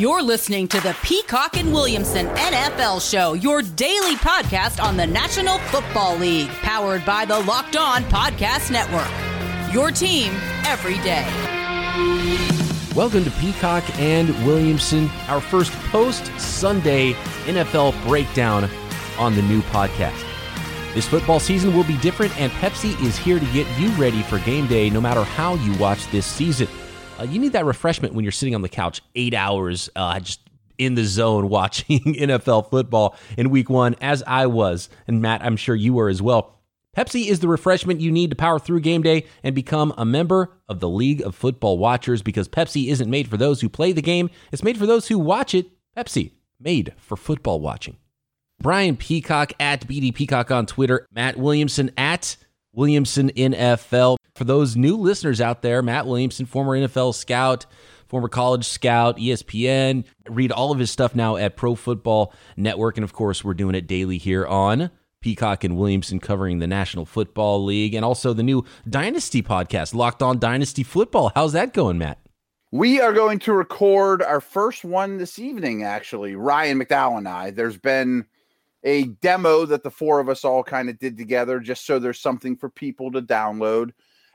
You're listening to the Peacock and Williamson NFL Show, your daily podcast on the National Football League, powered by the Locked On Podcast Network. Your team every day. Welcome to Peacock and Williamson, our first post Sunday NFL breakdown on the new podcast. This football season will be different, and Pepsi is here to get you ready for game day no matter how you watch this season. Uh, you need that refreshment when you're sitting on the couch eight hours, uh, just in the zone watching NFL football in week one, as I was. And Matt, I'm sure you were as well. Pepsi is the refreshment you need to power through game day and become a member of the League of Football Watchers because Pepsi isn't made for those who play the game, it's made for those who watch it. Pepsi, made for football watching. Brian Peacock at BD Peacock on Twitter, Matt Williamson at Williamson NFL. For those new listeners out there, Matt Williamson, former NFL scout, former college scout, ESPN. Read all of his stuff now at Pro Football Network. And of course, we're doing it daily here on Peacock and Williamson covering the National Football League and also the new Dynasty podcast, Locked On Dynasty Football. How's that going, Matt? We are going to record our first one this evening, actually. Ryan McDowell and I. There's been a demo that the four of us all kind of did together just so there's something for people to download.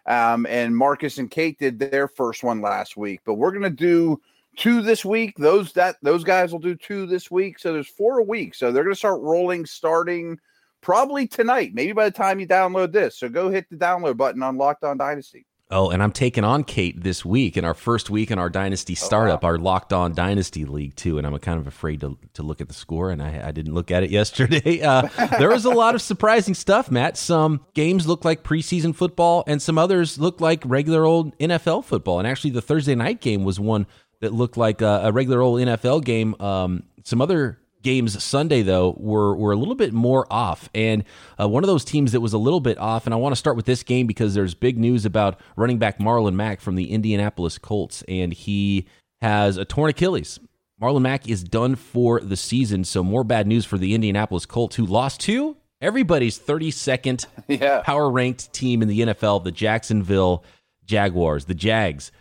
Um, and Marcus and Kate did their first one last week, but we're gonna do two this week. Those that those guys will do two this week. So there's four a week. So they're gonna start rolling starting probably tonight, maybe by the time you download this. So go hit the download button on Locked On Dynasty. Oh, and I'm taking on Kate this week in our first week in our Dynasty startup, oh, wow. our Locked On Dynasty League too. And I'm kind of afraid to, to look at the score, and I, I didn't look at it yesterday. Uh, there was a lot of surprising stuff, Matt. Some games look like preseason football, and some others look like regular old NFL football. And actually, the Thursday night game was one that looked like a, a regular old NFL game. Um, some other games Sunday though were were a little bit more off, and uh, one of those teams that was a little bit off. And I want to start with this game because there's big news about running back Marlon Mack from the Indianapolis Colts, and he has a torn Achilles. Marlon Mack is done for the season, so more bad news for the Indianapolis Colts, who lost to everybody's 32nd yeah. power ranked team in the NFL, the Jacksonville Jaguars. The Jags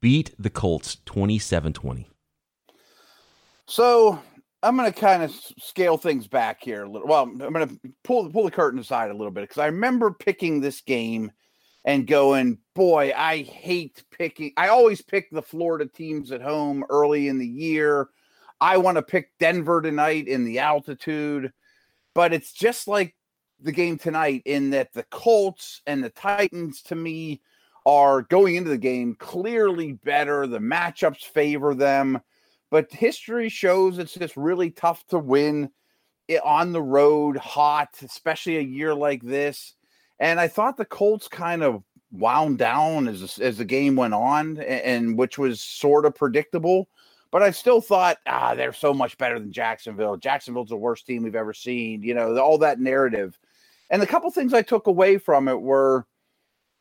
beat the Colts 27 20. So I'm going to kind of scale things back here a little. Well, I'm going to pull pull the curtain aside a little bit because I remember picking this game and going, boy, I hate picking. I always pick the Florida teams at home early in the year. I want to pick Denver tonight in the altitude, but it's just like the game tonight in that the Colts and the Titans to me are going into the game clearly better. The matchups favor them but history shows it's just really tough to win on the road, hot, especially a year like this. And I thought the Colts kind of wound down as as the game went on, and, and which was sort of predictable. But I still thought, ah, they're so much better than Jacksonville. Jacksonville's the worst team we've ever seen. You know, all that narrative. And the couple things I took away from it were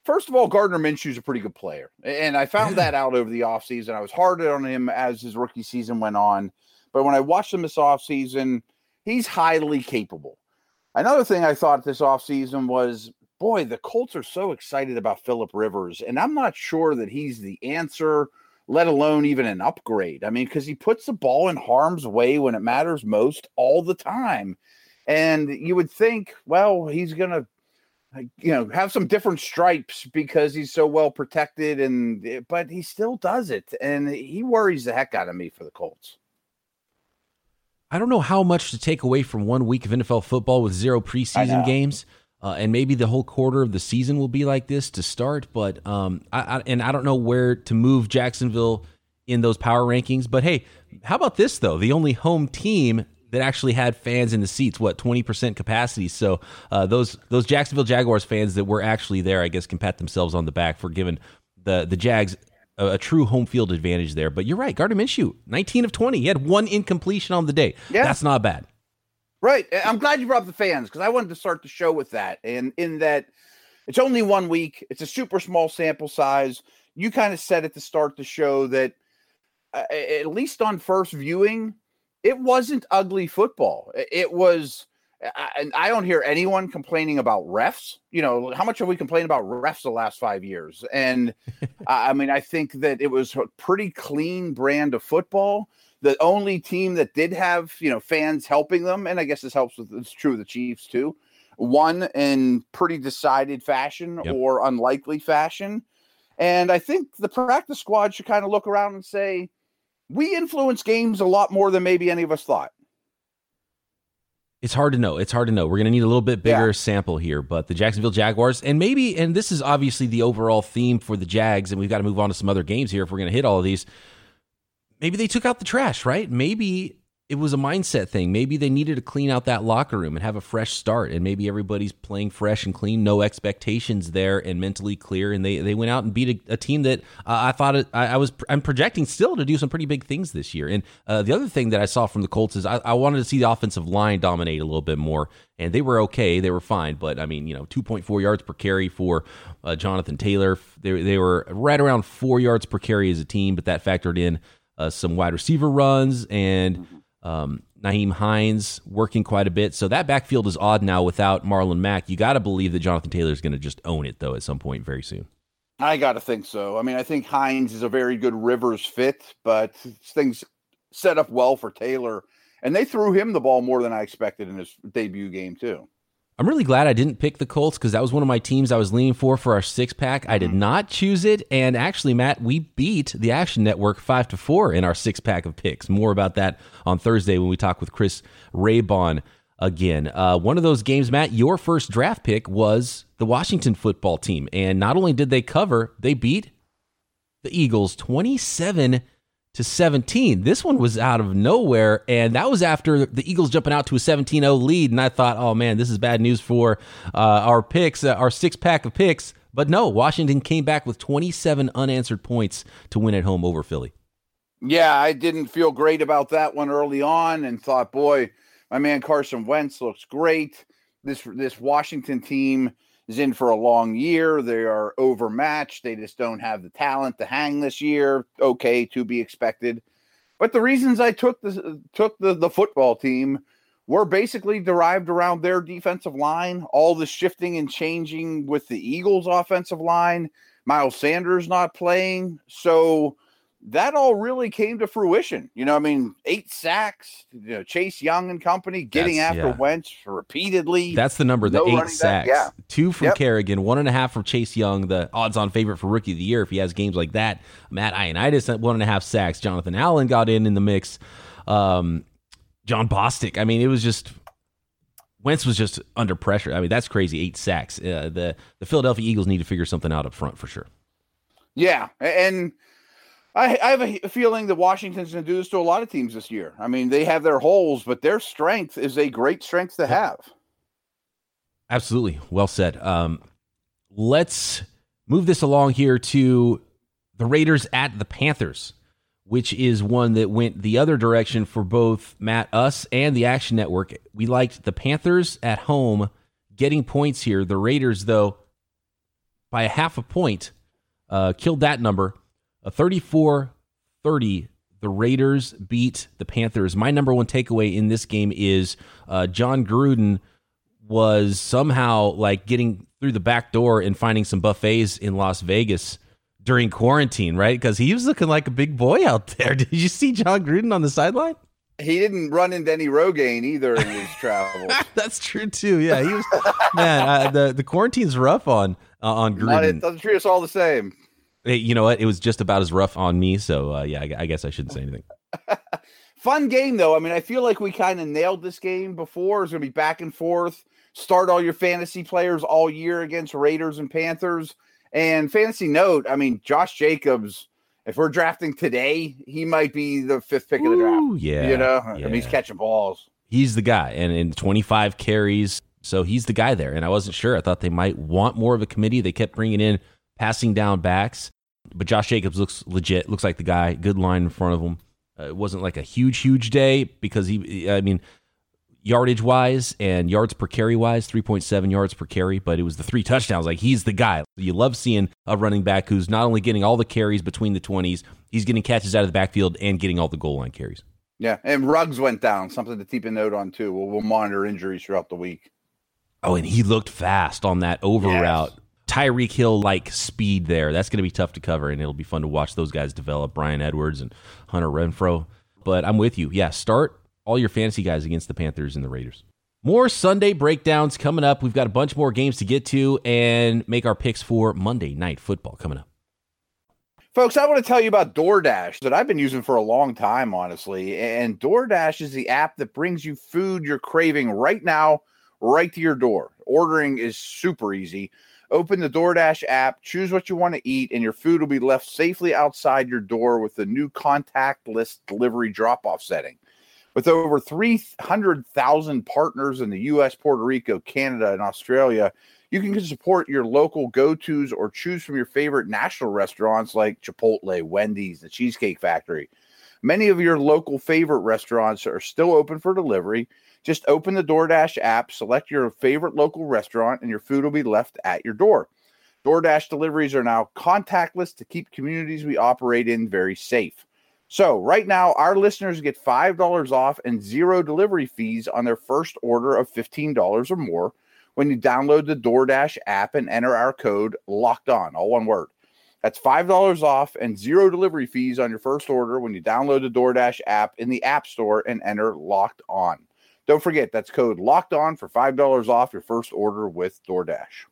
First of all, Gardner Minshew's a pretty good player. And I found that out over the offseason. I was hard on him as his rookie season went on. But when I watched him this offseason, he's highly capable. Another thing I thought this offseason was boy, the Colts are so excited about Philip Rivers. And I'm not sure that he's the answer, let alone even an upgrade. I mean, because he puts the ball in harm's way when it matters most all the time. And you would think, well, he's going to you know have some different stripes because he's so well protected and eh, but he still does it and he worries the heck out of me for the Colts. I don't know how much to take away from one week of NFL football with zero preseason games. Uh, and maybe the whole quarter of the season will be like this to start, but um, I, I, and I don't know where to move Jacksonville in those power rankings. But hey, how about this though? The only home team that actually had fans in the seats. What twenty percent capacity? So uh, those those Jacksonville Jaguars fans that were actually there, I guess, can pat themselves on the back for giving the the Jags a, a true home field advantage there. But you're right, Gardner Minshew, nineteen of twenty. He had one incompletion on the day. Yeah. that's not bad. Right. I'm glad you brought up the fans because I wanted to start the show with that. And in that, it's only one week. It's a super small sample size. You kind of said at the start the show that, uh, at least on first viewing, it wasn't ugly football. It was and I don't hear anyone complaining about refs. You know, how much have we complained about refs the last five years? And I mean, I think that it was a pretty clean brand of football. The only team that did have, you know, fans helping them, and I guess this helps with it's true of the Chiefs too, won in pretty decided fashion yep. or unlikely fashion. And I think the practice squad should kind of look around and say, we influence games a lot more than maybe any of us thought. It's hard to know. It's hard to know. We're going to need a little bit bigger yeah. sample here, but the Jacksonville Jaguars, and maybe, and this is obviously the overall theme for the Jags, and we've got to move on to some other games here if we're going to hit all of these. Maybe they took out the trash, right? Maybe it was a mindset thing. Maybe they needed to clean out that locker room and have a fresh start, and maybe everybody's playing fresh and clean, no expectations there, and mentally clear. And they they went out and beat a, a team that uh, I thought I, I, was I'm projecting still to do some pretty big things this year. And uh, the other thing that I saw from the Colts is I, I wanted to see the offensive line dominate a little bit more, and they were okay, they were fine. But I mean, you know, 2.4 yards per carry for uh, Jonathan Taylor. They they were right around four yards per carry as a team, but that factored in uh, some wide receiver runs and. Um, Nyheim Hines working quite a bit. So that backfield is odd now without Marlon Mack. You got to believe that Jonathan Taylor is going to just own it, though, at some point very soon. I got to think so. I mean, I think Hines is a very good Rivers fit, but things set up well for Taylor. And they threw him the ball more than I expected in his debut game, too. I'm really glad I didn't pick the Colts because that was one of my teams I was leaning for for our six pack. I did mm-hmm. not choose it, and actually, Matt, we beat the Action Network five to four in our six pack of picks. More about that on Thursday when we talk with Chris Raybon again. Uh, one of those games, Matt, your first draft pick was the Washington football team, and not only did they cover, they beat the Eagles 27 to 17. This one was out of nowhere, and that was after the Eagles jumping out to a 17 0 lead. And I thought, oh man, this is bad news for uh, our picks, uh, our six pack of picks. But no, Washington came back with 27 unanswered points to win at home over Philly. Yeah, I didn't feel great about that one early on and thought, boy, my man Carson Wentz looks great. This this Washington team is in for a long year. They are overmatched. They just don't have the talent to hang this year. Okay, to be expected. But the reasons I took the took the, the football team were basically derived around their defensive line, all the shifting and changing with the Eagles offensive line, Miles Sanders not playing. So that all really came to fruition. You know, I mean, eight sacks, you know, Chase Young and company getting That's, after yeah. Wentz repeatedly. That's the number, the no eight sacks. Yeah. Two from yep. Kerrigan, one and a half from Chase Young, the odds on favorite for rookie of the year if he has games like that. Matt Ioannidis at one and a half sacks. Jonathan Allen got in in the mix. Um, Jon Bostic. I mean, it was just Wentz was just under pressure. I mean, that's crazy. Eight sacks. Uh, the the Philadelphia Eagles need to figure something out up front for sure. Yeah, and I, I have a feeling that Washington's going to do this to a lot of teams this year. I mean, they have their holes, but their strength is a great strength to have. Absolutely. Well said. Um, let's move this along here to the Raiders at the Panthers, which is one that went the other direction for both Matt, us, and the Action Network. We liked the Panthers at home getting points here. The Raiders, though, by a half a point, uh, killed that number 34 30, the Raiders beat the Panthers. My number one takeaway in this game is uh, Jon Gruden was somehow like getting through the back door and finding some buffets in Las Vegas during quarantine, right? Because he was looking like a big boy out there. Did you see Jon Gruden on the sideline? He didn't run into any Rogaine either in his travels. That's true too. Yeah, he was. man, uh, the the quarantine's rough on uh, on Gruden. Not, it doesn't treat us all the same. Hey, you know what? It was just about as rough on me. So uh, yeah, I, I guess I shouldn't say anything. Fun game though. I mean, I feel like we kind of nailed this game before. It's going to be back and forth. Start all your fantasy players all year against Raiders and Panthers. And fantasy note, I mean, Josh Jacobs. If we're drafting today, he might be the fifth pick Ooh, of the draft. Yeah, you know, yeah. I mean, he's catching balls. He's the guy, and in 25 carries, so he's the guy there. And I wasn't sure. I thought they might want more of a committee. They kept bringing in passing down backs. But Josh Jacobs looks legit. Looks like the guy. Good line in front of him. Uh, it wasn't like a huge, huge day because he. I mean, yardage wise and yards per carry wise, 3.7 yards per carry, but it was the three touchdowns. Like he's the guy. You love seeing a running back who's not only getting all the carries between the 20s, he's getting catches out of the backfield and getting all the goal line carries. Yeah, and Ruggs went down. Something to keep a note on too. We'll, we'll monitor injuries throughout the week. Oh, and he looked fast on that over yes. route. Tyreek Hill like speed there. That's going to be tough to cover, and it'll be fun to watch those guys develop. Bryan Edwards and Hunter Renfrow. But I'm with you. Yeah, start all your fantasy guys against the Panthers and the Raiders. More Sunday breakdowns coming up. We've got a bunch more games to get to and make our picks for Monday night football coming up. Folks, I want to tell you about DoorDash that I've been using for a long time, honestly. And DoorDash is the app that brings you food you're craving right now, right to your door. Ordering is super easy. Open the DoorDash app, choose what you want to eat, and your food will be left safely outside your door with the new contactless delivery drop off setting. With over 300,000 partners in the US, Puerto Rico, Canada, and Australia, you can support your local go tos or choose from your favorite national restaurants like Chipotle, Wendy's, the Cheesecake Factory. Many of your local favorite restaurants are still open for delivery. Just open the DoorDash app, select your favorite local restaurant, and your food will be left at your door. DoorDash deliveries are now contactless to keep communities we operate in very safe. So, right now, our listeners get $5 off and zero delivery fees on their first order of $15 or more when you download the DoorDash app and enter our code locked on, all one word. That's $5 off and zero delivery fees on your first order when you download the DoorDash app in the App Store and enter locked on. Don't forget, that's code locked on for $5 off your first order with DoorDash.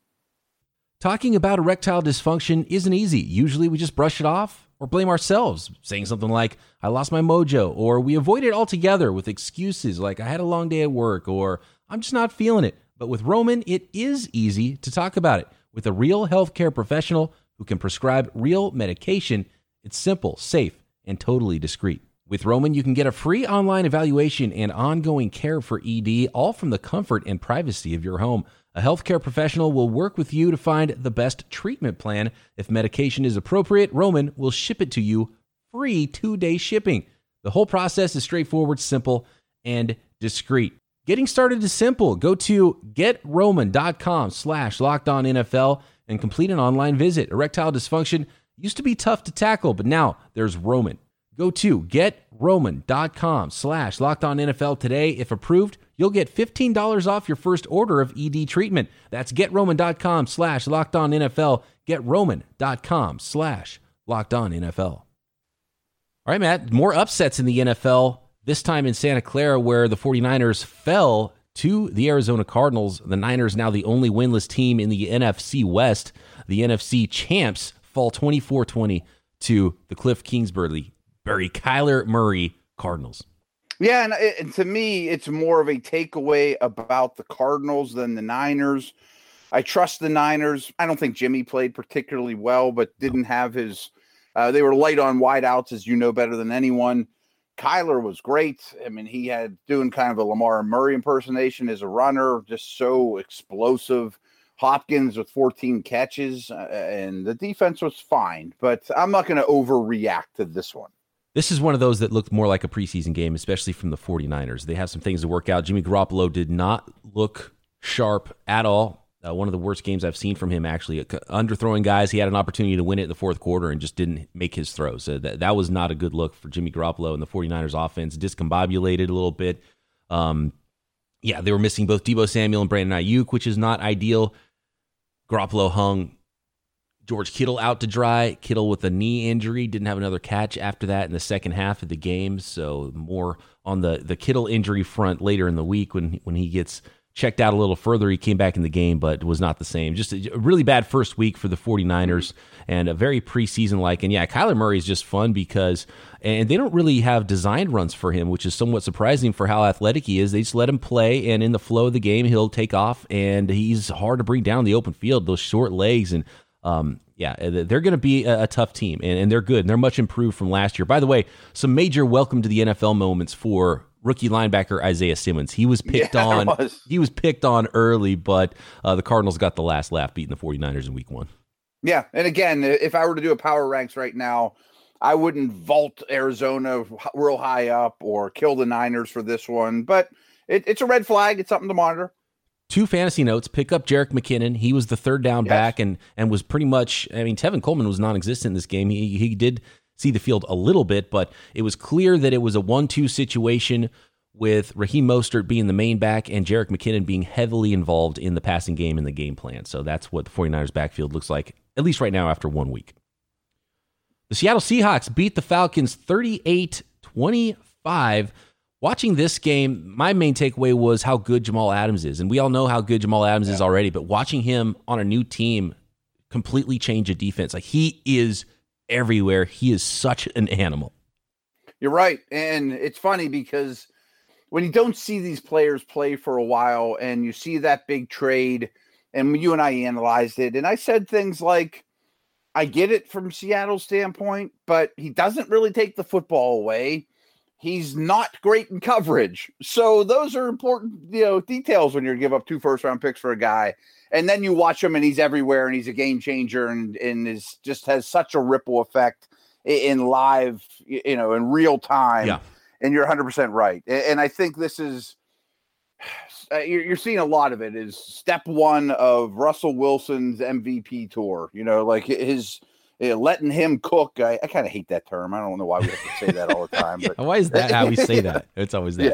Talking about erectile dysfunction isn't easy. Usually we just brush it off or blame ourselves, saying something like, I lost my mojo, or we avoid it altogether with excuses like, I had a long day at work, or I'm just not feeling it. But with Roman, it is easy to talk about it. With a real healthcare professional who can prescribe real medication, it's simple, safe, and totally discreet. With Roman, you can get a free online evaluation and ongoing care for ED, all from the comfort and privacy of your home. A healthcare professional will work with you to find the best treatment plan. If medication is appropriate, Roman will ship it to you free two day shipping. The whole process is straightforward, simple, and discreet. Getting started is simple. Go to getroman.com slash locked on NFL and complete an online visit. Erectile dysfunction used to be tough to tackle, but now there's Roman. Go to getroman.com slash locked on NFL today. If approved, you'll get $15 off your first order of ED treatment. That's getroman.com slash locked on NFL. Getroman.com slash locked on NFL. All right, Matt, more upsets in the NFL, this time in Santa Clara, where the 49ers fell to the Arizona Cardinals. The Niners now the only winless team in the NFC West. The NFC champs fall 24 20 to the Cliff Kingsbury Barry Kyler Murray Cardinals. Yeah, and, and, to me, it's more of a takeaway about the Cardinals than the Niners. I trust the Niners. I don't think Jimmy played particularly well, but didn't have his. Uh, they were light on wideouts, as you know better than anyone. Kyler was great. I mean, he had doing kind of a Lamar Murray impersonation as a runner, just so explosive. Hopkins with 14 catches, uh, and the defense was fine, but I'm not going to overreact to this one. This is one of those that looked more like a preseason game, especially from the 49ers. They have some things to work out. Jimmy Garoppolo did not look sharp at all. Uh, one of the worst games I've seen from him, actually. Underthrowing guys, he had an opportunity to win it in the fourth quarter and just didn't make his throws. So that, that was not a good look for Jimmy Garoppolo and the 49ers offense. Discombobulated a little bit. Um, yeah, they were missing both Deebo Samuel and Brandon Aiyuk, which is not ideal. Garoppolo hung George Kittle out to dry. Kittle with a knee injury didn't have another catch after that in the second half of the game. So more on the the Kittle injury front later in the week when when he gets checked out a little further. He came back in the game, but was not the same. Just a really bad first week for the 49ers and a very preseason like. And yeah, Kyler Murray is just fun because, and they don't really have designed runs for him, which is somewhat surprising for how athletic he is. They just let him play, and in the flow of the game, he'll take off, and he's hard to bring down the open field, those short legs. And um, yeah, they're going to be a, a, tough team, and, and, they're good. And they're much improved from last year. By the way, some major welcome to the NFL moments for rookie linebacker Isaiah Simmons. He was picked yeah, on. Was. He was picked on early, but uh, the Cardinals got the last laugh, beating the 49ers in Week One. Yeah, and again, if I were to do a power ranks right now, I wouldn't vault Arizona real high up or kill the Niners for this one, but it, it's a red flag. It's something to monitor two fantasy notes. Pick up Jerick McKinnon. He was the third down yes. back and and was pretty much. I mean, Tevin Coleman was non-existent in this game. He he did see the field a little bit, but it was clear that it was a one-two situation with Raheem Mostert being the main back and Jerick McKinnon being heavily involved in the passing game and the game plan. So that's what the 49ers backfield looks like, at least right now after one week. The Seattle Seahawks beat the Falcons 38 25. Watching this game, my main takeaway was how good Jamal Adams is. And we all know how good Jamal Adams yeah. is already, but watching him on a new team completely change a defense, like he is everywhere. He is such an animal. You're right. And it's funny because when you don't see these players play for a while and you see that big trade, and you and I analyzed it, and I said things like, I get it from Seattle's standpoint, but he doesn't really take the football away. He's not great in coverage. So those are important, you know, details when you give up two first round picks for a guy. And then you watch him and he's everywhere and he's a game changer and, and is just has such a ripple effect in live, you know, in real time. Yeah and you're 100% right. And I think this is uh, you're, seeing a lot of it is step one of Russell Wilson's MVP tour. You know, like his letting him cook. I, I kind of hate that term. I don't know why we have to say that all the time. But why is that how we say that? It's always there.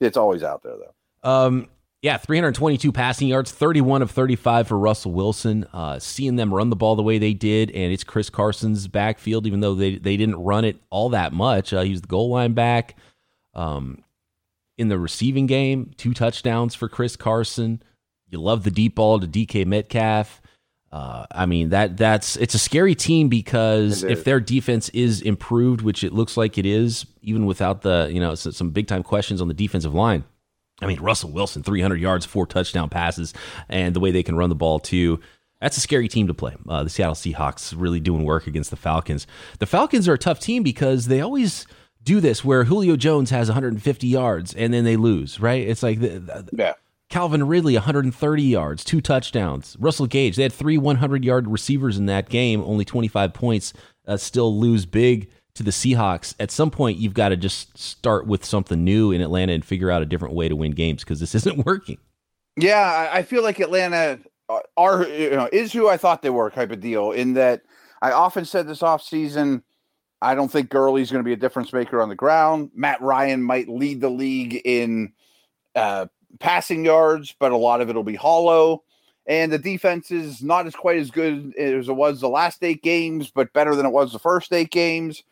Yeah, it's always out there though. Um, yeah, 322 passing yards, 31 of 35 for Russell Wilson. Uh, seeing them run the ball the way they did, and it's Chris Carson's backfield, even though they, they didn't run it all that much. Uh, he was the goal line back. Um, in the receiving game, two touchdowns for Chris Carson. You love the deep ball to DK Metcalf. Uh, I mean that that's it's a scary team because if their defense is improved, which it looks like it is, even without the you know some big time questions on the defensive line I mean, Russell Wilson, 300 yards, four touchdown passes, and the way they can run the ball too. That's a scary team to play. Uh, the Seattle Seahawks really doing work against the Falcons. The Falcons are a tough team because they always do this where Julio Jones has 150 yards and then they lose, right? It's like the, the, yeah. Calvin Ridley 130 yards, two touchdowns. Russell Gage, they had three 100 yard receivers in that game, only 25 points, uh, still lose big to the Seahawks, at some point you've got to just start with something new in Atlanta and figure out a different way to win games because this isn't working. Yeah, I feel like Atlanta uh, are you know is who I thought they were type of deal. In that, I often said this off season. I don't think Gurley's going to be a difference maker on the ground. Matt Ryan might lead the league in uh, passing yards, but a lot of it'll be hollow. And the defense is not as quite as good as it was the last eight games, but better than it was the first eight games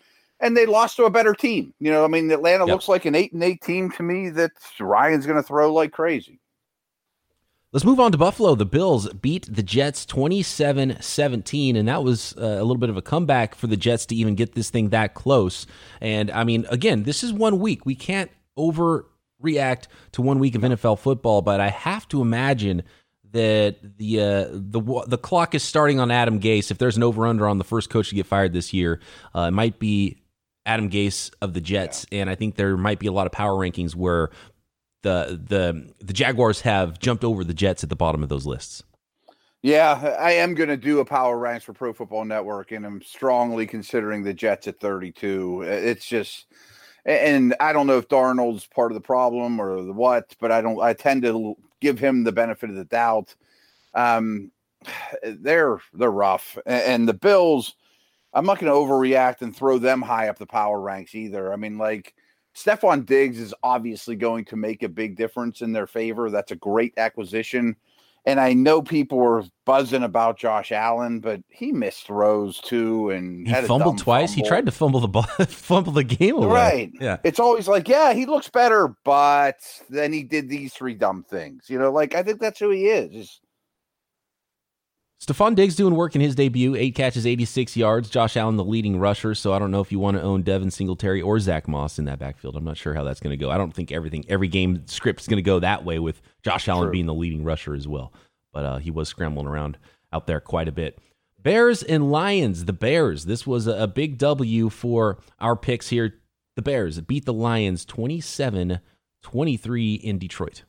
and they lost to a better team. You know, I mean, Atlanta yep. looks like an eight and eight team to me that Ryan's going to throw like crazy. Let's move on to Buffalo. The Bills beat the Jets 27 17, and that was uh, a little bit of a comeback for the Jets to even get this thing that close. And I mean, again, this is one week. We can't overreact to one week of NFL football, but I have to imagine that the uh, the the clock is starting on Adam Gase. If there's an over under on the first coach to get fired this year, uh, it might be Adam Gase of the Jets, yeah. and I think there might be a lot of power rankings where the the the Jaguars have jumped over the Jets at the bottom of those lists. Yeah, I am going to do a power ranks for Pro Football Network, and I'm strongly considering the Jets at 32. It's just, and I don't know if Darnold's part of the problem or the what, but I don't. I tend to give him the benefit of the doubt. Um, they're they're rough, and the Bills I'm not going to overreact and throw them high up the power ranks either. I mean, like Stefon Diggs is obviously going to make a big difference in their favor. That's a great acquisition. And I know people were buzzing about Josh Allen, but he missed throws too, and he fumbled twice. Fumble. He tried to fumble the ball, fumble the game away. Right. Yeah. It's always like, yeah, he looks better, but then he did these three dumb things. You know, like I think that's who he is. Stefon Diggs doing work in his debut, eight catches, 86 yards. Josh Allen, the leading rusher. So I don't know if you want to own Devin Singletary or Zach Moss in that backfield. I'm not sure how that's going to go. I don't think everything, every game script is going to go that way with Josh Allen True. being the leading rusher as well. But uh, he was scrambling around out there quite a bit. Bears and Lions. The Bears. This was a, a big W for our picks here. The Bears beat the Lions 27 23 in Detroit.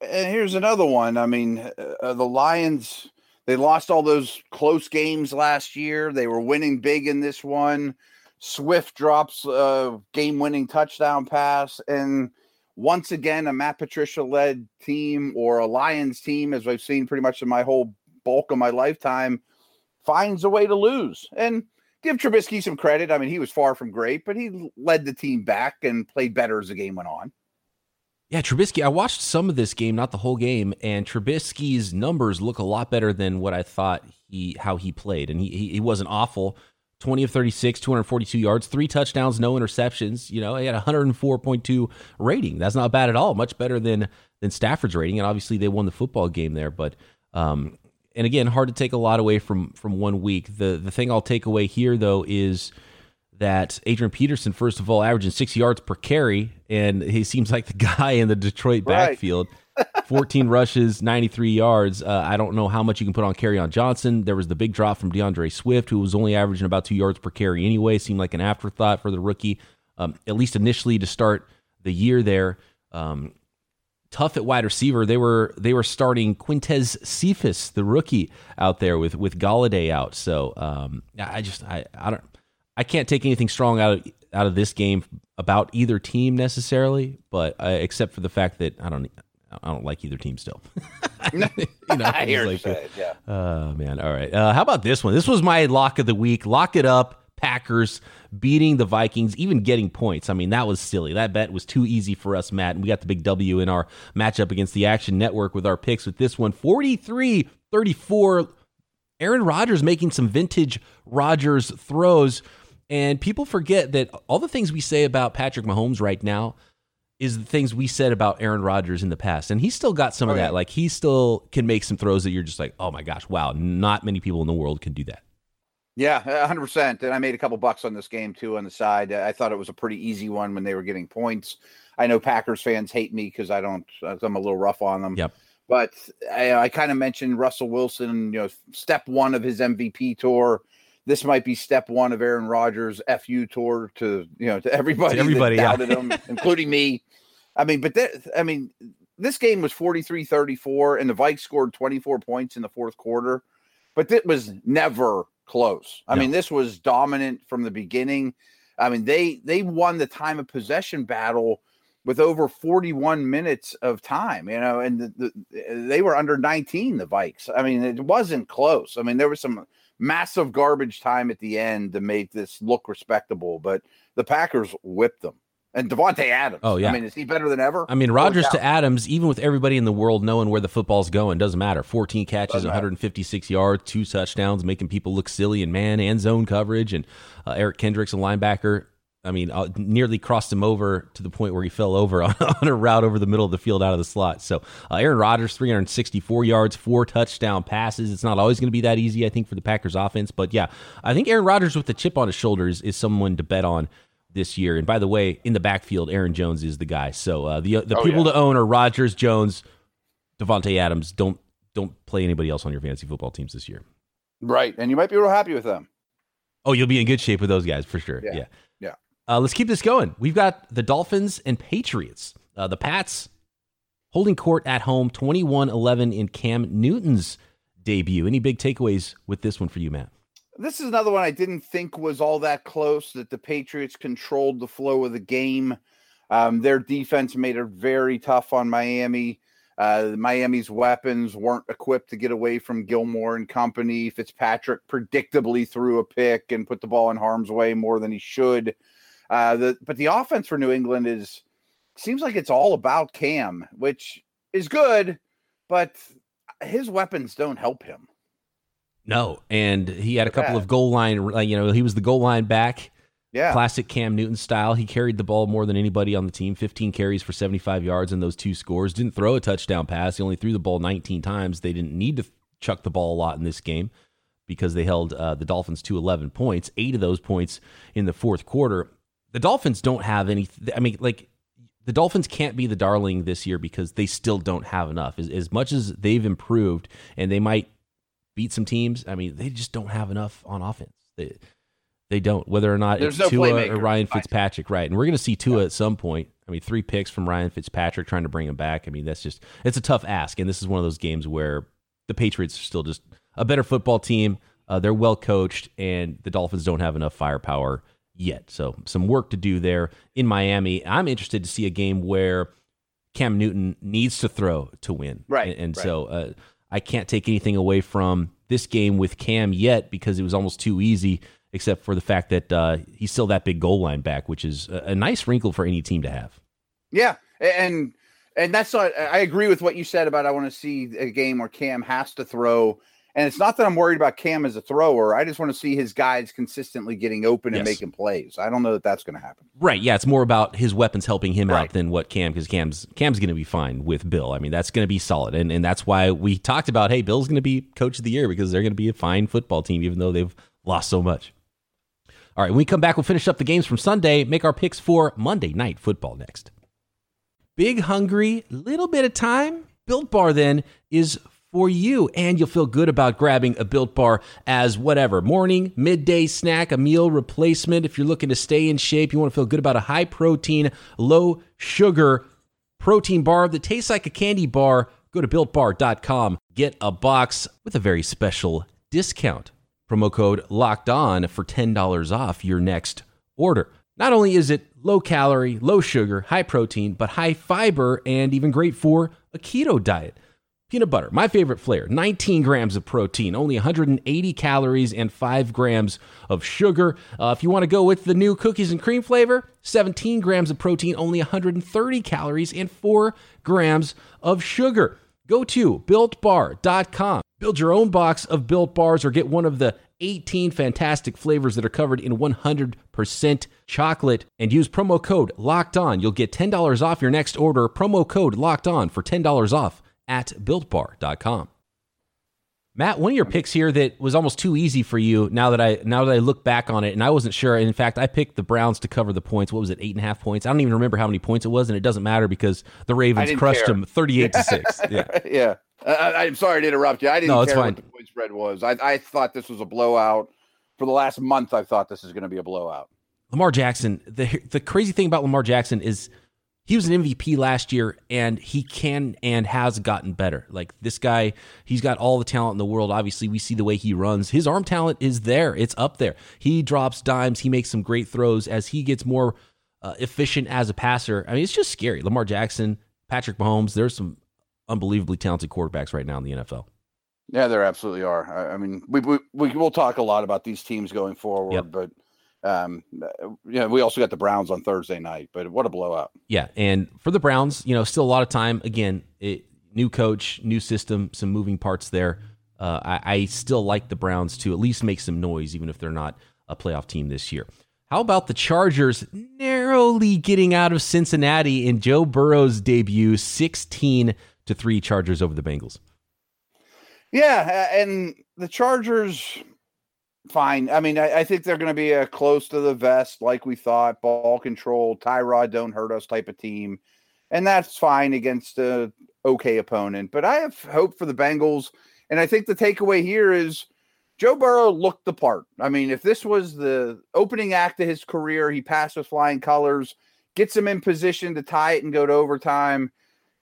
And here's another one. I mean, uh, the Lions, they lost all those close games last year. They were winning big in this one. Swift drops a game winning touchdown pass. And once again, a Matt Patricia led team or a Lions team, as I've seen pretty much in my whole bulk of my lifetime, finds a way to lose. And give Trubisky some credit. I mean, he was far from great, but he led the team back and played better as the game went on. Yeah, Trubisky. I watched some of this game, not the whole game, and Trubisky's numbers look a lot better than what I thought he how he played, and he he, he wasn't awful. 20 of 36, 242 yards, three touchdowns, no interceptions. You know, he had 104.2 rating. That's not bad at all. Much better than than Stafford's rating. And obviously they won the football game there. But um, and again, hard to take a lot away from from one week. The the thing I'll take away here though is that Adrian Peterson, first of all, averaging six yards per carry, and he seems like the guy in the Detroit backfield. Right. 14 rushes, 93 yards. Uh, I don't know how much you can put on carry Kerryon Johnson. There was the big drop from D'Andre Swift, who was only averaging about two yards per carry anyway. Seemed like an afterthought for the rookie, um, at least initially to start the year there. Um, tough at wide receiver. They were they were starting Quintez Cephus, the rookie, out there with with Golladay out. So um, I just I I don't I can't take anything strong out of out of this game about either team necessarily, but uh, except for the fact that I don't I don't like either team still. you know, I hear like, yeah. Oh man, all right. Uh, how about this one? This was my lock of the week. Lock it up. Packers beating the Vikings, even getting points. I mean, that was silly. That bet was too easy for us, Matt. And we got the big W in our matchup against the Action Network with our picks with this one 43 34. Aaron Rodgers making some vintage Rodgers throws. And people forget that all the things we say about Patrick Mahomes right now is the things we said about Aaron Rodgers in the past. And he's still got some oh, of that. Yeah. Like he still can make some throws that you're just like, oh my gosh, wow, not many people in the world can do that. Yeah, 100%. And I made a couple bucks on this game too on the side. I thought it was a pretty easy one when they were getting points. I know Packers fans hate me because I don't, I'm a little rough on them. Yep. But I, I kind of mentioned Russell Wilson, you know, step one of his MVP tour this might be step one of Aaron Rodgers' FU tour to you know to everybody, to everybody doubted him, including me. I mean, but that, I mean, this game was 43-34, and the Vikes scored 24 points in the fourth quarter, but it was never close. I mean, this was dominant from the beginning. I mean, they they won the time of possession battle with over 41 minutes of time, you know, and the, the, they were under 19, the Vikes. I mean, it wasn't close. I mean, there was some massive garbage time at the end to make this look respectable, but the Packers whipped them. And Davante Adams. Oh yeah. I mean, is he better than ever? I mean, Rodgers to Adams, even with everybody in the world knowing where the football's going, doesn't matter. 14 catches, 156 yards, two touchdowns, making people look silly in man and zone coverage. And uh, Eric Kendricks, a linebacker, I mean, uh, nearly crossed him over to the point where he fell over on, on, a route over the middle of the field out of the slot. So, uh, Aaron Rodgers, 364 yards, four touchdown passes. It's not always going to be that easy, I think, for the Packers offense. But yeah, I think Aaron Rodgers with the chip on his shoulders is someone to bet on this year. And by the way, in the backfield, Aaron Jones is the guy. So uh, the the oh, people yeah. to own are Rodgers, Jones, Davante Adams. Don't don't play anybody else on your fantasy football teams this year. Right, and you might be real happy with them. Oh, you'll be in good shape with those guys for sure. Yeah. yeah. Uh, let's keep this going. We've got the Dolphins and Patriots. Uh, the Pats holding court at home 21 11 in Cam Newton's debut. Any big takeaways with this one for you, Matt? This is another one I didn't think was all that close, that the Patriots controlled the flow of the game. Um, their defense made it very tough on Miami. Uh, Miami's weapons weren't equipped to get away from Gilmore and company. Fitzpatrick predictably threw a pick and put the ball in harm's way more than he should. Uh, the but the offense for New England is seems like it's all about Cam, which is good, but his weapons don't help him. No, and he had a couple of goal line. You know, he was the goal line back. Yeah, classic Cam Newton style. He carried the ball more than anybody on the team. 15 carries for 75 yards in those two scores. Didn't throw a touchdown pass. He only threw the ball 19 times. They didn't need to chuck the ball a lot in this game because they held uh, the Dolphins to 11 points. Eight of those points in the fourth quarter the Dolphins don't have any. I mean, like the Dolphins can't be the darling this year because they still don't have enough. As, as much as they've improved and they might beat some teams, I mean, they just don't have enough on offense. They, they don't. Whether or not There's it's no Tua or Ryan Fitzpatrick, right? And we're going to see Tua yeah. at some point. I mean, three picks from Ryan Fitzpatrick trying to bring him back. I mean, that's just it's a tough ask. And this is one of those games where the Patriots are still just a better football team. Uh, they're well coached, and the Dolphins don't have enough firepower yet. So some work to do there in Miami. I'm interested to see a game where Cam Newton needs to throw to win. Right. And, and right. so uh, I can't take anything away from this game with Cam yet because it was almost too easy except for the fact that uh, he's still that big goal line back, which is a, a nice wrinkle for any team to have. Yeah, and and that's not. I agree with what you said about I want to see a game where Cam has to throw and it's not that I'm worried about Cam as a thrower. I just want to see his guys consistently getting open and yes. making plays. I don't know that that's going to happen. Right. Yeah. It's more about his weapons helping him right. out than what Cam, because Cam's Cam's going to be fine with Bill. I mean, that's going to be solid, and and that's why we talked about hey, Bill's going to be coach of the year because they're going to be a fine football team, even though they've lost so much. All right. When we come back, we'll finish up the games from Sunday. Make our picks for Monday night football next. Big hungry, little bit of time. Built Bar then is for you. And you'll feel good about grabbing a built bar as whatever morning, midday snack, a meal replacement. If you're looking to stay in shape, you want to feel good about a high protein, low sugar protein bar that tastes like a candy bar. Go to builtbar.com, get a box with a very special discount. Promo code locked on for $10 off your next order. Not only is it low calorie, low sugar, high protein, but high fiber and even great for a keto diet. Peanut butter, my favorite flavor, 19 grams of protein, only 180 calories, and 5 grams of sugar. Uh, if you want to go with the new cookies and cream flavor, 17 grams of protein, only 130 calories, and 4 grams of sugar. Go to builtbar.com. Build your own box of built bars or get one of the 18 fantastic flavors that are covered in 100% chocolate and use promo code locked on. You'll get $10 off your next order. Promo code locked on for $10 off at builtbar.com. Matt, one of your picks here that was almost too easy for you now that I now that I look back on it, and I wasn't sure. In fact, I picked the Browns to cover the points. What was it, eight and a half points? I don't even remember how many points it was, and it doesn't matter because the Ravens crushed care. them thirty-eight to six. Yeah, yeah. I, am sorry to interrupt you. I didn't no, care fine. what the point spread was. I, I thought this was a blowout. For the last month, I thought this is going to be a blowout. Lamar Jackson. The the crazy thing about Lamar Jackson is he was an MVP last year and he can and has gotten better. Like this guy, he's got all the talent in the world. Obviously, we see the way he runs. His arm talent is there, it's up there. He drops dimes, he makes some great throws as he gets more uh, efficient as a passer. I mean, it's just scary. Lamar Jackson, Patrick Mahomes, there's some unbelievably talented quarterbacks right now in the NFL. Yeah, there absolutely are. I, I mean, we, we, we will talk a lot about these teams going forward, yep. but um, yeah, we also got the Browns on Thursday night, but what a blowout. Yeah. And for the Browns, you know, still a lot of time. Again, it, new coach, new system, some moving parts there. Uh, I, I still like the Browns to at least make some noise, even if they're not a playoff team this year. How about the Chargers narrowly getting out of Cincinnati in Joe Burrow's debut, 16 to 3 Chargers over the Bengals? Yeah, and the Chargers fine. I mean, I, I think they're going to be a close to the vest, like we thought, ball control, Tyrod, don't hurt us type of team. And that's fine against a okay opponent. But I have hope for the Bengals. And I think the takeaway here is Joe Burrow looked the part. I mean, if this was the opening act of his career, he passed with flying colors, gets him in position to tie it and go to overtime,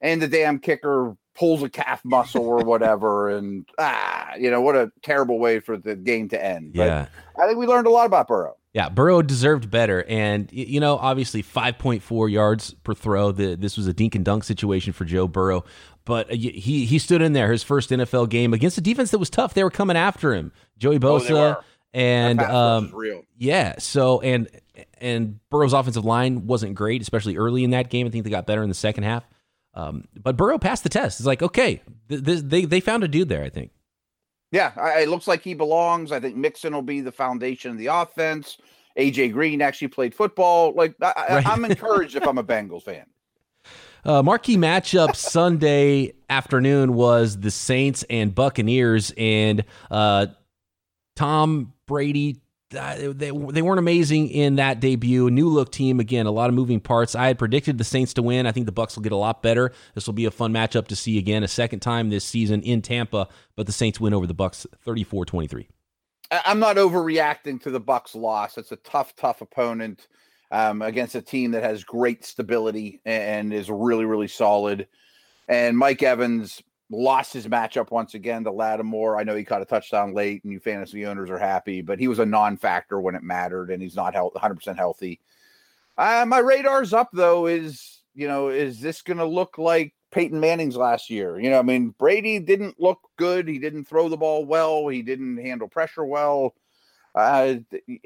and the damn kicker pulls a calf muscle or whatever, and ah, you know what a terrible way for the game to end. But yeah, I think we learned a lot about Burrow. Yeah, Burrow deserved better, and you know, obviously, five point four yards per throw. The, this was a dink and dunk situation for Joe Burrow, but uh, he he stood in there his first NFL game against a defense that was tough. They were coming after him, Joey oh, Bosa, oh, and um, yeah. So and and Burrow's offensive line wasn't great, especially early in that game. I think they got better in the second half. Um, but Burrow passed the test. It's like, okay, th- th- they they found a dude there. I think. Yeah, I, it looks like he belongs. I think Mixon will be the foundation of the offense. AJ Green actually played football. Like I, am encouraged if I'm a Bengals fan. Uh, marquee matchup Sunday afternoon was the Saints and Buccaneers, and uh, Tom Brady they, they weren't amazing in that debut. New look team again, a lot of moving parts. I had predicted the Saints to win. I think the Bucks will get a lot better. This will be a fun matchup to see again, a second time this season in Tampa. But the Saints win over the Bucks, 34-23. I'm not overreacting to the Bucks loss. It's a tough, tough opponent um, against a team that has great stability and is really, really solid. And Mike Evans lost his matchup once again to Lattimore. I know he caught a touchdown late, and you fantasy owners are happy, but he was a non-factor when it mattered, and he's not 100% healthy. Uh, my radar's up though. Is you know, is this going to look like Peyton Manning's last year? You know, I mean, Brady didn't look good. He didn't throw the ball well. He didn't handle pressure well. uh,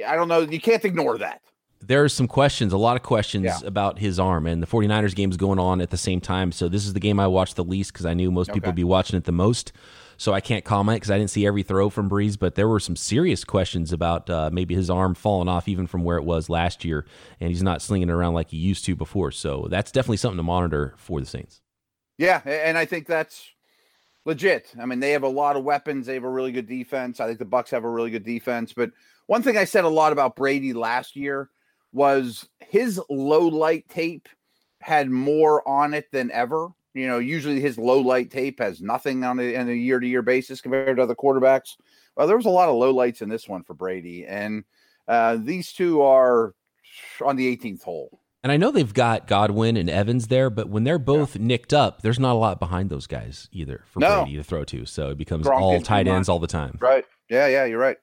I don't know. You can't ignore that. There are some questions, a lot of questions yeah. about his arm, and the 49ers game is going on at the same time. So this is the game I watched the least because I knew most people would be watching it the most. So I can't comment because I didn't see every throw from Brees, but there were some serious questions about uh, maybe his arm falling off even from where it was last year, and he's not slinging it around like he used to before. So that's definitely something to monitor for the Saints. Yeah, and I think that's legit. I mean, they have a lot of weapons. They have a really good defense. I think the Bucks have a really good defense. But one thing I said a lot about Brady last year was his low light tape had more on it than ever. You know, usually his low light tape has nothing on it in a year to year basis compared to other quarterbacks. Well, there was a lot of low lights in this one for Brady, and uh, these two are on the 18th hole. And I know they've got Godwin and Evans there, but when they're both yeah. nicked up, there's not a lot behind those guys either for no. Brady to throw to. So it becomes Gronk all tight ends all the time. Right. Yeah, yeah, you're right.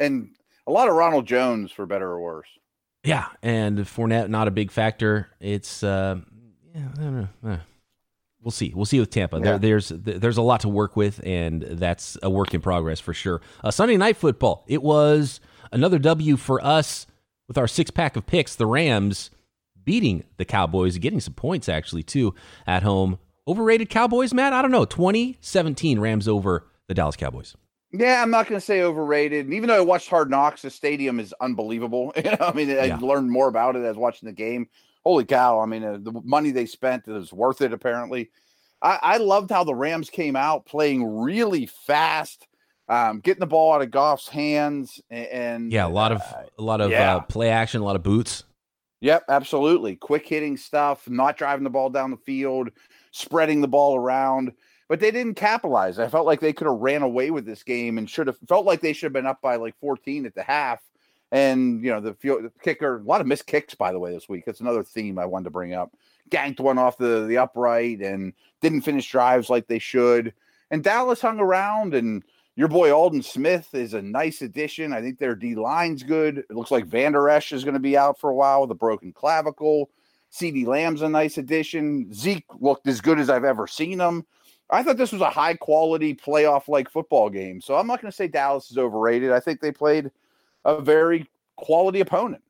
And a lot of Ronald Jones for better or worse. Yeah, and Fournette not a big factor. It's uh, yeah, I don't know. Uh, we'll see. We'll see with Tampa. Yeah. There, there's there's a lot to work with, and that's a work in progress for sure. Uh, Sunday night football. It was another W for us with our six pack of picks. The Rams beating the Cowboys, getting some points actually too at home. Overrated Cowboys, Matt? I don't know. 2017 Rams over the Dallas Cowboys. Yeah, I'm not going to say overrated. And even though I watched Hard Knocks, the stadium is unbelievable. You know, I mean, I yeah. learned more about it as watching the game holy cow! I mean, uh, the money they spent is worth it. Apparently, I, I loved how the Rams came out playing really fast, um, getting the ball out of Goff's hands, and, and yeah, a lot of uh, a lot of yeah. uh, play action, a lot of boots. Yep, absolutely. Quick hitting stuff, not driving the ball down the field, spreading the ball around. But they didn't capitalize. I felt like they could have ran away with this game and should have felt like they should have been up by like 14 at the half and you know the, the kicker, a lot of missed kicks by the way this week. That's another theme I wanted to bring up. Ganked one off the the upright and didn't finish drives like they should. And Dallas hung around, and your boy Aldon Smith is a nice addition. I think their D line's good. It looks like Vander Esch is going to be out for a while with a broken clavicle. CeeDee Lamb's a nice addition. Zeke looked as good as I've ever seen him. I thought this was a high quality playoff like football game. So I'm not going to say Dallas is overrated. I think they played a very quality opponent.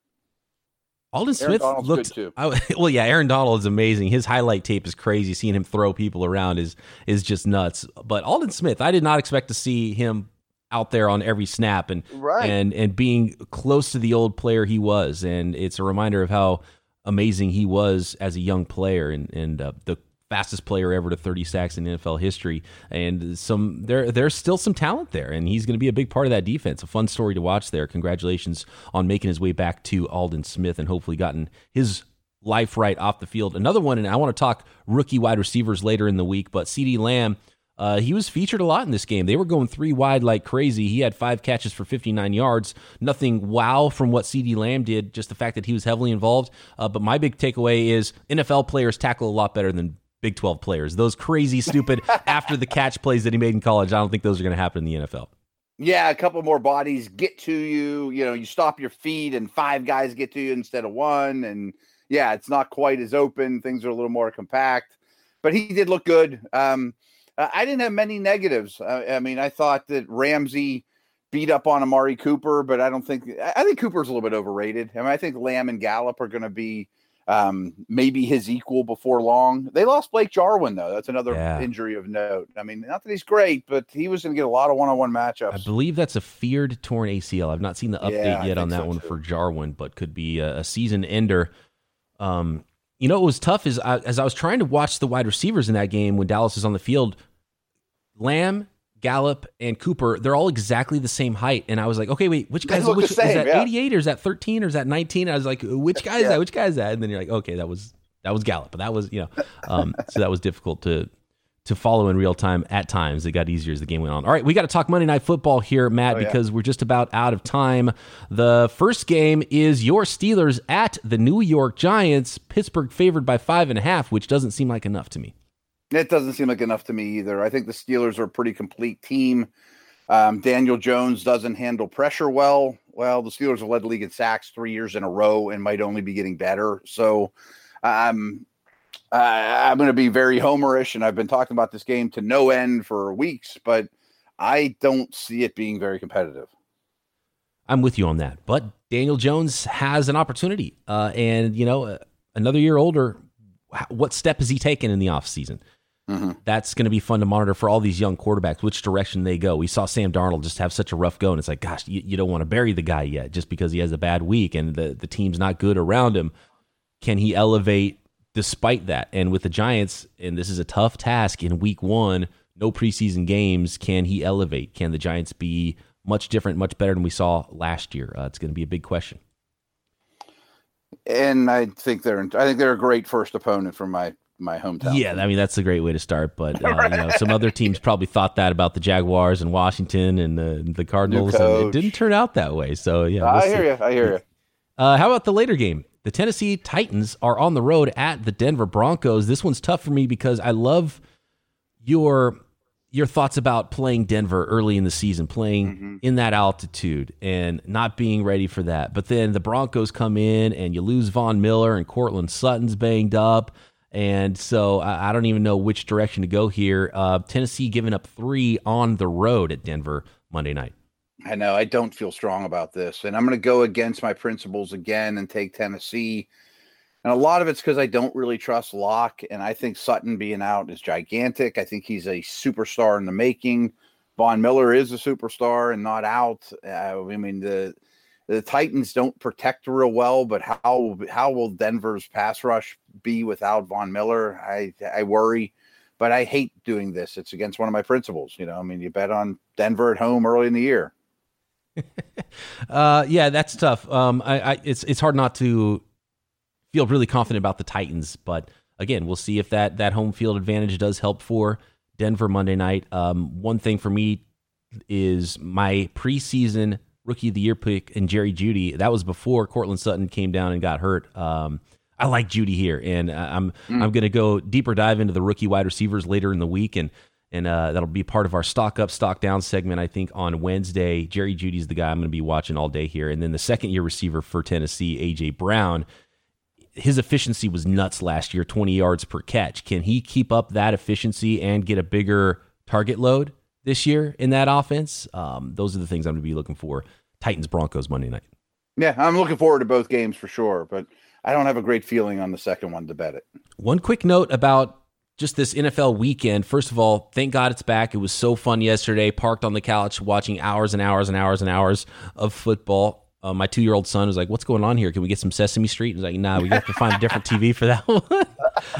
Aldon Smith looks I, well, yeah. Aaron Donald is amazing. His highlight tape is crazy. Seeing him throw people around is is just nuts. But Aldon Smith, I did not expect to see him out there on every snap and right. and and being close to the old player he was. And it's a reminder of how amazing he was as a young player and and uh, the fastest player ever to 30 sacks in NFL history. And some there there's still some talent there, and he's going to be a big part of that defense. A fun story to watch there. Congratulations on making his way back to Aldon Smith and hopefully gotten his life right off the field. Another one, and I want to talk rookie wide receivers later in the week, but CeeDee Lamb. Uh, he was featured a lot in this game. They were going three wide like crazy. He had five catches for 59 yards. Nothing wow from what CeeDee Lamb did, just the fact that he was heavily involved. Uh, but my big takeaway is NFL players tackle a lot better than Big 12 players. Those crazy, stupid after the catch plays that he made in college, I don't think those are going to happen in the NFL. Yeah, a couple more bodies get to you. You know, you stop your feet and five guys get to you instead of one. And yeah, it's not quite as open. Things are a little more compact, but he did look good. Um, I didn't have many negatives. I, I mean, I thought that Ramsey beat up on Amari Cooper, but I don't think I think Cooper's a little bit overrated. I mean, I think Lamb and Gallup are going to be um, maybe his equal before long. They lost Blake Jarwin though. That's another yeah. injury of note. I mean, not that he's great, but he was going to get a lot of one-on-one matchups. I believe that's a feared torn ACL. I've not seen the update yeah, yet on that so one too. for Jarwin, but could be a, a season ender. Um, you know, what was tough is I, as I was trying to watch the wide receivers in that game when Dallas is on the field. Lamb Gallup and Cooper, they're all exactly the same height. And I was like, okay, wait, which guy's which, same, is that yeah. 88 or is that 13 or is that 19? I was like, which guy is yeah. that? Which guy is that? And then you're like, okay, that was that was Gallup. But that was, you know, um, so that was difficult to to follow in real time at times. It got easier as the game went on. All right, we got to talk Monday Night Football here, Matt, oh, yeah. because we're just about out of time. The first game is your Steelers at the New York Giants. Pittsburgh favored by five and a half, which doesn't seem like enough to me. It doesn't seem like enough to me either. I think the Steelers are a pretty complete team. Um, Daniel Jones doesn't handle pressure well. Well, the Steelers have led the league in sacks three years in a row and might only be getting better. So um, I'm going to be very homerish, and I've been talking about this game to no end for weeks, but I don't see it being very competitive. I'm with you on that. But Daniel Jones has an opportunity. Uh, and, you know, uh, another year older, what step has he taken in the offseason? Mm-hmm. That's going to be fun to monitor for all these young quarterbacks, which direction they go. We saw Sam Darnold just have such a rough go, and it's like, gosh, you, you don't want to bury the guy yet just because he has a bad week and the, the team's not good around him. Can he elevate despite that? And with the Giants, and this is a tough task in week one, no preseason games, can he elevate? Can the Giants be much different, much better than we saw last year? Uh, it's going to be a big question. And I think they're I think they're a great first opponent for my my hometown. Yeah, I mean that's a great way to start. But uh, you know, some other teams probably thought that about the Jaguars and Washington and the the Cardinals, and it didn't turn out that way. So yeah, we'll I hear you. I hear you. Uh, how about the later game? The Tennessee Titans are on the road at the Denver Broncos. This one's tough for me because I love your your thoughts about playing Denver early in the season, playing mm-hmm. in that altitude and not being ready for that. But then the Broncos come in and you lose Von Miller and Courtland Sutton's banged up. And so I, I don't even know which direction to go here. Uh, Tennessee giving up three on the road at Denver Monday night. I know I don't feel strong about this, and I'm going to go against my principles again and take Tennessee. And a lot of it's because I don't really trust Lock. and I think Sutton being out is gigantic. I think he's a superstar in the making. Von Miller is a superstar and not out. Uh, I mean the the Titans don't protect real well, but how how will Denver's pass rush be without Von Miller? I I worry, but I hate doing this. It's against one of my principles. You know, I mean, you bet on Denver at home early in the year. uh, yeah, that's tough. Um, I, I, it's it's hard not to feel really confident about the Titans, but again, we'll see if that that home field advantage does help for Denver Monday night. Um, one thing for me is my preseason rookie of the year pick and Jerry Jeudy. That was before Courtland Sutton came down and got hurt. Um, I like Jeudy here, and I'm mm. I'm going to go deeper dive into the rookie wide receivers later in the week, and and uh, that'll be part of our stock up, stock down segment. I think on Wednesday, Jerry Jeudy's the guy I'm going to be watching all day here, and then the second year receiver for Tennessee, AJ Brown. His efficiency was nuts last year, 20 yards per catch. Can he keep up that efficiency and get a bigger target load this year in that offense? Um, those are the things I'm going to be looking for Titans Broncos Monday night. Yeah, I'm looking forward to both games for sure, but I don't have a great feeling on the second one to bet it. One quick note about just this NFL weekend. First of all, thank God it's back. It was so fun yesterday. Parked on the couch watching hours and hours and hours and hours of football. Uh, my two year old son was like, "What's going on here? Can we get some Sesame Street?" He's like, "Nah, we have to find a different TV for that one."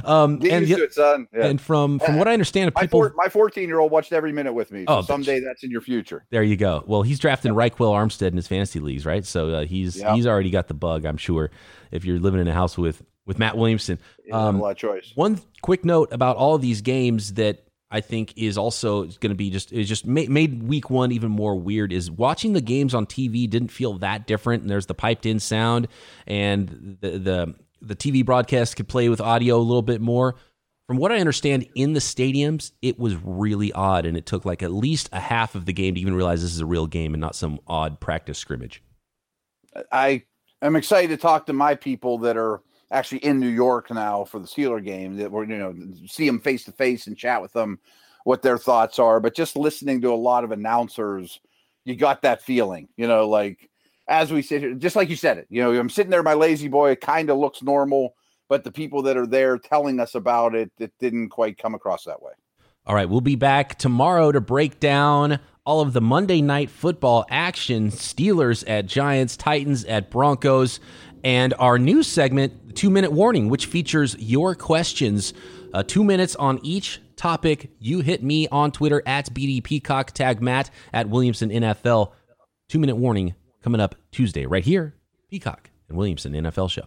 um, and, to it, son. Yeah. And from from what I understand, people, my fourteen year old watched every minute with me. So oh, someday that's in your future. There you go. Well, he's drafting yeah. Ryquell Armstead in his fantasy leagues, right? So uh, he's yeah. he's already got the bug. I'm sure. If you're living in a house with with Matt Williamson, um, a lot of choice. One quick note about all of these games that I think is also going to be just is just made, made week one even more weird. Is watching the games on TV didn't feel that different, and there's the piped in sound, and the the the TV broadcast could play with audio a little bit more. From what I understand, in the stadiums, it was really odd, and it took like at least a half of the game to even realize this is a real game and not some odd practice scrimmage. I am excited to talk to my people that are actually in New York now for the Steeler game that we're, you know, see them face to face and chat with them what their thoughts are. But just listening to a lot of announcers, you got that feeling, you know, like as we sit here, just like you said it, you know, I'm sitting there, my lazy boy, it kind of looks normal, but the people that are there telling us about it, it didn't quite come across that way. All right, we'll be back tomorrow to break down all of the Monday night football action Steelers at Giants, Titans at Broncos, and our new segment, Two Minute Warning, which features your questions. Uh, two minutes on each topic. You hit me on Twitter at BD Peacock, tag Matt at Williamson NFL. Two Minute Warning coming up Tuesday, right here, Peacock and Williamson NFL Show.